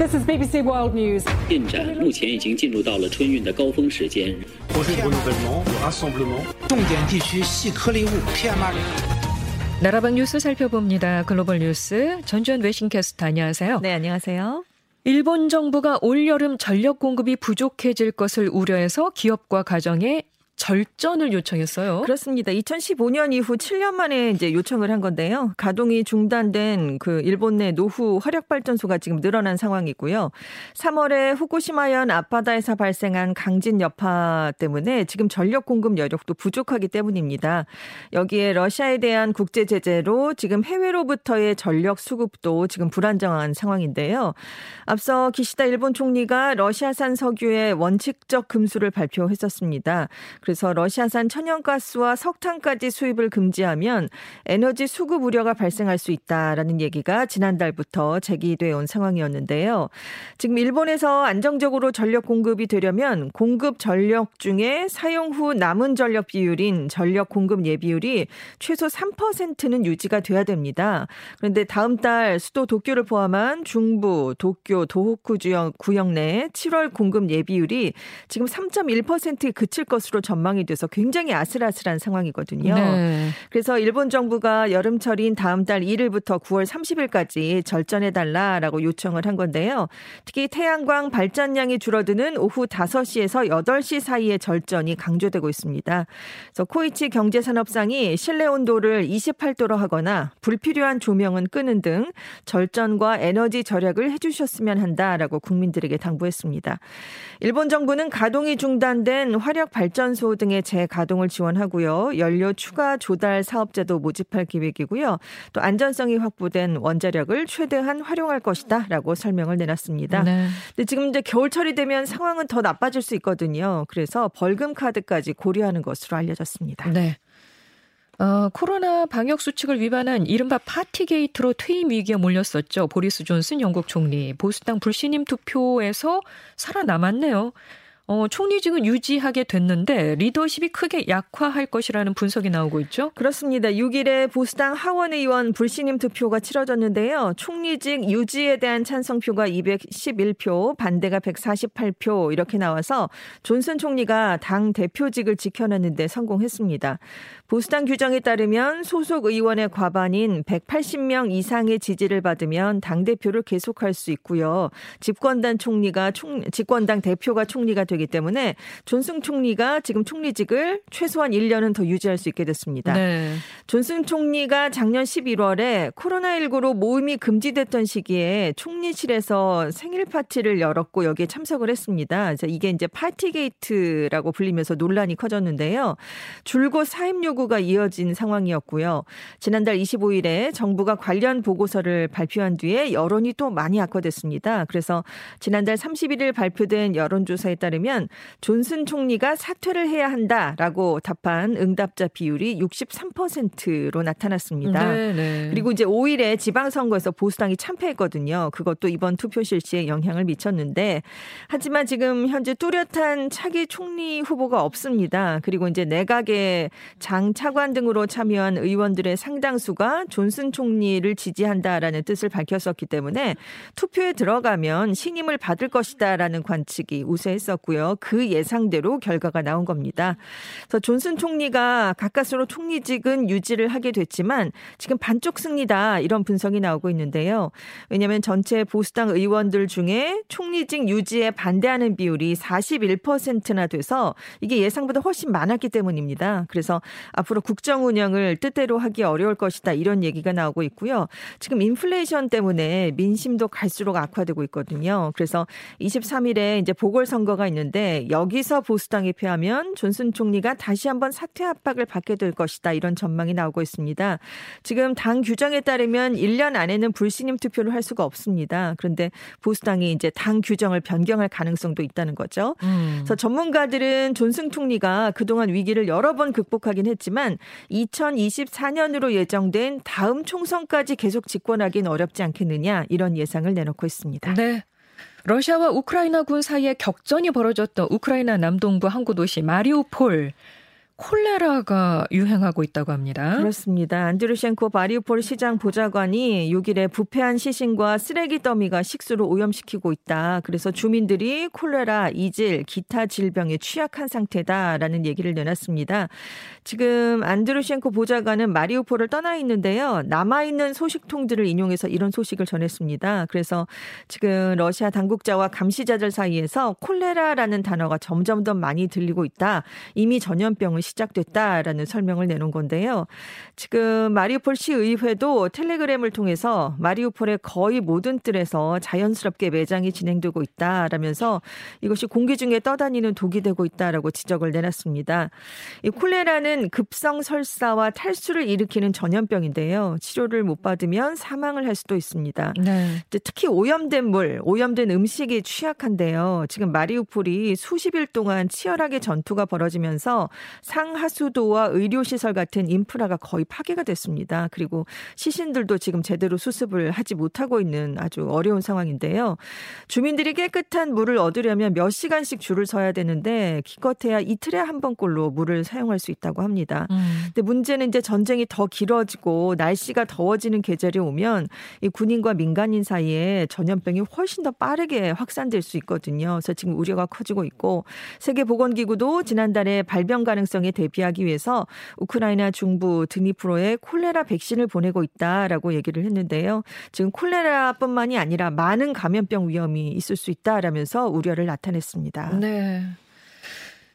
This is BBC World News. 进展目前已经进入到了春运的高峰时间。 projet de renouvellement, de rassemblement. 重点地区细颗粒物 PM2.5。 나라방 뉴스 살펴봅니다. 글로벌 뉴스 전주현 외신캐스터 안녕하세요. 네, 안녕하세요. 일본 정부가 올여름 전력 공급이 부족해질 것을 우려해서 기업과 가정에 절전을 요청했어요. 그렇습니다. 2015년 이후 7년 만에 이제 요청을 한 건데요. 가동이 중단된 그 일본 내 노후 화력 발전소가 지금 늘어난 상황이고요. 3월에 후쿠시마현 앞바다에서 발생한 강진 여파 때문에 지금 전력 공급 여력도 부족하기 때문입니다. 여기에 러시아에 대한 국제 제재로 지금 해외로부터의 전력 수급도 지금 불안정한 상황인데요. 앞서 기시다 일본 총리가 러시아산 석유의 원칙적 금수를 발표했었습니다. 그래서 러시아산 천연가스와 석탄까지 수입을 금지하면 에너지 수급 우려가 발생할 수 있다라는 얘기가 지난달부터 제기돼 온 상황이었는데요. 지금 일본에서 안정적으로 전력 공급이 되려면 공급 전력 중에 사용 후 남은 전력 비율인 전력 공급 예비율이 최소 3%는 유지가 돼야 됩니다. 그런데 다음 달 수도 도쿄를 포함한 중부, 도쿄, 도호쿠 구역 내 7월 공급 예비율이 지금 3.1%에 그칠 것으로 전망이 돼서 굉장히 아슬아슬한 상황이거든요. 네. 그래서 일본 정부가 여름철인 다음 달 1일부터 9월 30일까지 절전해 달라라고 요청을 한 건데요. 특히 태양광 발전량이 줄어드는 오후 5시에서 8시 사이에 절전이 강조되고 있습니다. 그래서 코이치 경제산업상이 실내 온도를 28도로 하거나 불필요한 조명은 끄는 등 절전과 에너지 절약을 해주셨으면 한다라고 국민들에게 당부했습니다. 일본 정부는 가동이 중단된 화력 발전소 등의 재가동을 지원하고요. 연료 추가 조달 사업자도 모집할 계획이고요. 또 안전성이 확보된 원자력을 최대한 활용할 것이다라고 설명을 내놨습니다. 네. 근데 지금 이제 겨울철이 되면 상황은 더 나빠질 수 있거든요. 그래서 벌금 카드까지 고려하는 것으로 알려졌습니다. 네. 어, 코로나 방역 수칙을 위반한 이른바 파티게이트로 퇴임 위기에 몰렸었죠. 보리스 존슨 영국 총리 보수당 불신임 투표에서 살아남았네요. 어, 총리직은 유지하게 됐는데 리더십이 크게 약화할 것이라는 분석이 나오고 있죠. 그렇습니다. 6일에 보수당 하원 의원 불신임 투표가 치러졌는데요. 총리직 유지에 대한 찬성표가 211표, 반대가 148표 이렇게 나와서 존슨 총리가 당 대표직을 지켜냈는데 성공했습니다. 보수당 규정에 따르면 소속 의원의 과반인 180명 이상의 지지를 받으면 당 대표를 계속할 수 있고요. 집권당 총리가 총 집권당 대표가 총리가 되기 때문에 존슨 총리가 지금 총리직을 최소한 1년은 더 유지할 수 있게 됐습니다. 네. 존슨 총리가 작년 11월에 코로나19로 모임이 금지됐던 시기에 총리실에서 생일 파티를 열었고 여기에 참석을 했습니다. 그래서 이게 이제 파티게이트라고 불리면서 논란이 커졌는데요. 줄곧 사임 요구가 이어진 상황이었고요. 지난달 25일에 정부가 관련 보고서를 발표한 뒤에 여론이 또 많이 악화됐습니다. 그래서 지난달 31일 발표된 여론조사에 따르면 존슨 총리가 사퇴를 해야 한다라고 답한 응답자 비율이 63%로 나타났습니다. 네, 네. 그리고 이제 5일에 지방선거에서 보수당이 참패했거든요. 그것도 이번 투표 실시에 영향을 미쳤는데 하지만 지금 현재 뚜렷한 차기 총리 후보가 없습니다. 그리고 이제 내각의 장 차관 등으로 참여한 의원들의 상당수가 존슨 총리를 지지한다라는 뜻을 밝혔었기 때문에 투표에 들어가면 신임을 받을 것이다라는 관측이 우세했었 고요. 그 예상대로 결과가 나온 겁니다. 그래서 존슨 총리가 가까스로 총리직은 유지를 하게 됐지만 지금 반쪽 승리다 이런 분석이 나오고 있는데요. 왜냐하면 전체 보수당 의원들 중에 총리직 유지에 반대하는 비율이 41%나 돼서 이게 예상보다 훨씬 많았기 때문입니다. 그래서 앞으로 국정 운영을 뜻대로 하기 어려울 것이다 이런 얘기가 나오고 있고요. 지금 인플레이션 때문에 민심도 갈수록 악화되고 있거든요. 그래서 23일에 이제 보궐선거가 있는 데 여기서 보수당이 패하면 존슨 총리가 다시 한번 사퇴 압박을 받게 될 것이다 이런 전망이 나오고 있습니다. 지금 당 규정에 따르면 1년 안에는 불신임 투표를 할 수가 없습니다. 그런데 보수당이 이제 당 규정을 변경할 가능성도 있다는 거죠. 음. 그래서 전문가들은 존슨 총리가 그동안 위기를 여러 번 극복하긴 했지만 2024년으로 예정된 다음 총선까지 계속 집권하기는 어렵지 않겠느냐 이런 예상을 내놓고 있습니다. 네. 러시아와 우크라이나 군 사이에 격전이 벌어졌던 우크라이나 남동부 항구 도시 마리우폴 콜레라가 유행하고 있다고 합니다. 그렇습니다. 안드루셴코 마리우폴 시장 보좌관이 6일에 부패한 시신과 쓰레기 더미가 식수를 오염시키고 있다. 그래서 주민들이 콜레라, 이질, 기타 질병에 취약한 상태다라는 얘기를 내놨습니다. 지금 안드루셴코 보좌관은 마리우폴을 떠나 있는데요. 남아 있는 소식통들을 인용해서 이런 소식을 전했습니다. 그래서 지금 러시아 당국자와 감시자들 사이에서 콜레라라는 단어가 점점 더 많이 들리고 있다. 이미 전염병을 시작됐다라는 설명을 내놓은 건데요. 지금 마리우폴 시 의회도 텔레그램을 통해서 마리우폴의 거의 모든 뜰에서 자연스럽게 매장이 진행되고 있다라면서 이것이 공기 중에 떠다니는 독이 되고 있다라고 지적을 내놨습니다. 이 콜레라는 급성 설사와 탈수를 일으키는 전염병인데요. 치료를 못 받으면 사망을 할 수도 있습니다. 네. 특히 오염된 물, 오염된 음식이 취약한데요. 지금 마리우폴이 수십 일 동안 치열하게 전투가 벌어지면서 상하수도와 의료시설 같은 인프라가 거의 파괴가 됐습니다. 그리고 시신들도 지금 제대로 수습을 하지 못하고 있는 아주 어려운 상황인데요. 주민들이 깨끗한 물을 얻으려면 몇 시간씩 줄을 서야 되는데 기껏해야 이틀에 한 번꼴로 물을 사용할 수 있다고 합니다. 음. 근데 문제는 이제 전쟁이 더 길어지고 날씨가 더워지는 계절이 오면 이 군인과 민간인 사이에 전염병이 훨씬 더 빠르게 확산될 수 있거든요. 그래서 지금 우려가 커지고 있고 세계보건기구도 지난달에 발병 가능성 에 대비하기 위해서 우크라이나 중부 드니프로에 콜레라 백신을 보내고 있다라고 얘기를 했는데요. 지금 콜레라뿐만이 아니라 많은 감염병 위험이 있을 수 있다라면서 우려를 나타냈습니다. 네.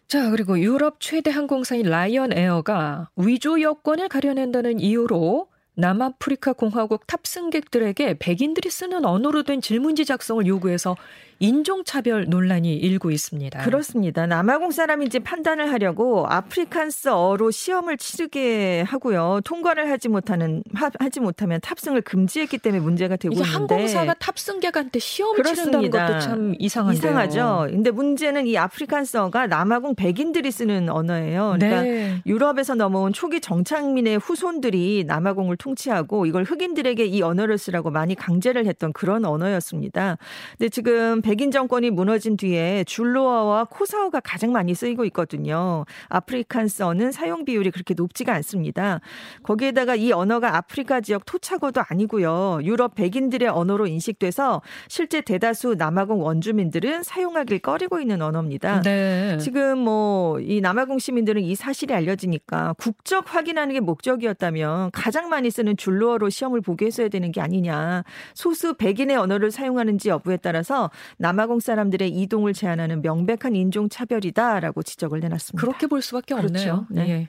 자, 그리고 유럽 최대 항공사인 라이언 에어가 위조 여권을 가려낸다는 이유로 남아프리카 공화국 탑승객들에게 백인들이 쓰는 언어로 된 질문지 작성을 요구해서 인종차별 논란이 일고 있습니다. 그렇습니다. 남아공 사람인지 판단을 하려고 아프리칸스어로 시험을 치르게 하고요. 통과를 하지 못하는 하 지 못하면 탑승을 금지했기 때문에 문제가 되고 있는데 항공사가 탑승객한테 시험을 그렇습니다. 치른다는 것도 참 이상한데요. 이상하죠. 근데 문제는 이 아프리칸스어가 남아공 백인들이 쓰는 언어예요. 그러니까 네. 유럽에서 넘어온 초기 정착민의 후손들이 남아공을 통치하고 이걸 흑인들에게 이 언어를 쓰라고 많이 강제를 했던 그런 언어였습니다. 근데 지금 백인 정권이 무너진 뒤에 줄루어와 코사어가 가장 많이 쓰이고 있거든요. 아프리칸스어는 사용 비율이 그렇게 높지가 않습니다. 거기에다가 이 언어가 아프리카 지역 토착어도 아니고요. 유럽 백인들의 언어로 인식돼서 실제 대다수 남아공 원주민들은 사용하길 꺼리고 있는 언어입니다. 네. 지금 뭐 이 남아공 시민들은 이 사실이 알려지니까 국적 확인하는 게 목적이었다면 가장 많이 쓰는 줄루어로 시험을 보게 했어야 되는 게 아니냐. 소수 백인의 언어를 사용하는지 여부에 따라서 남아공 사람들의 이동을 제한하는 명백한 인종 차별이다라고 지적을 내놨습니다. 그렇게 볼 수밖에 그렇죠. 없네요. 네. 네.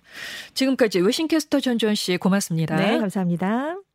지금까지 외신캐스터 전주현 씨 고맙습니다. 네, 감사합니다.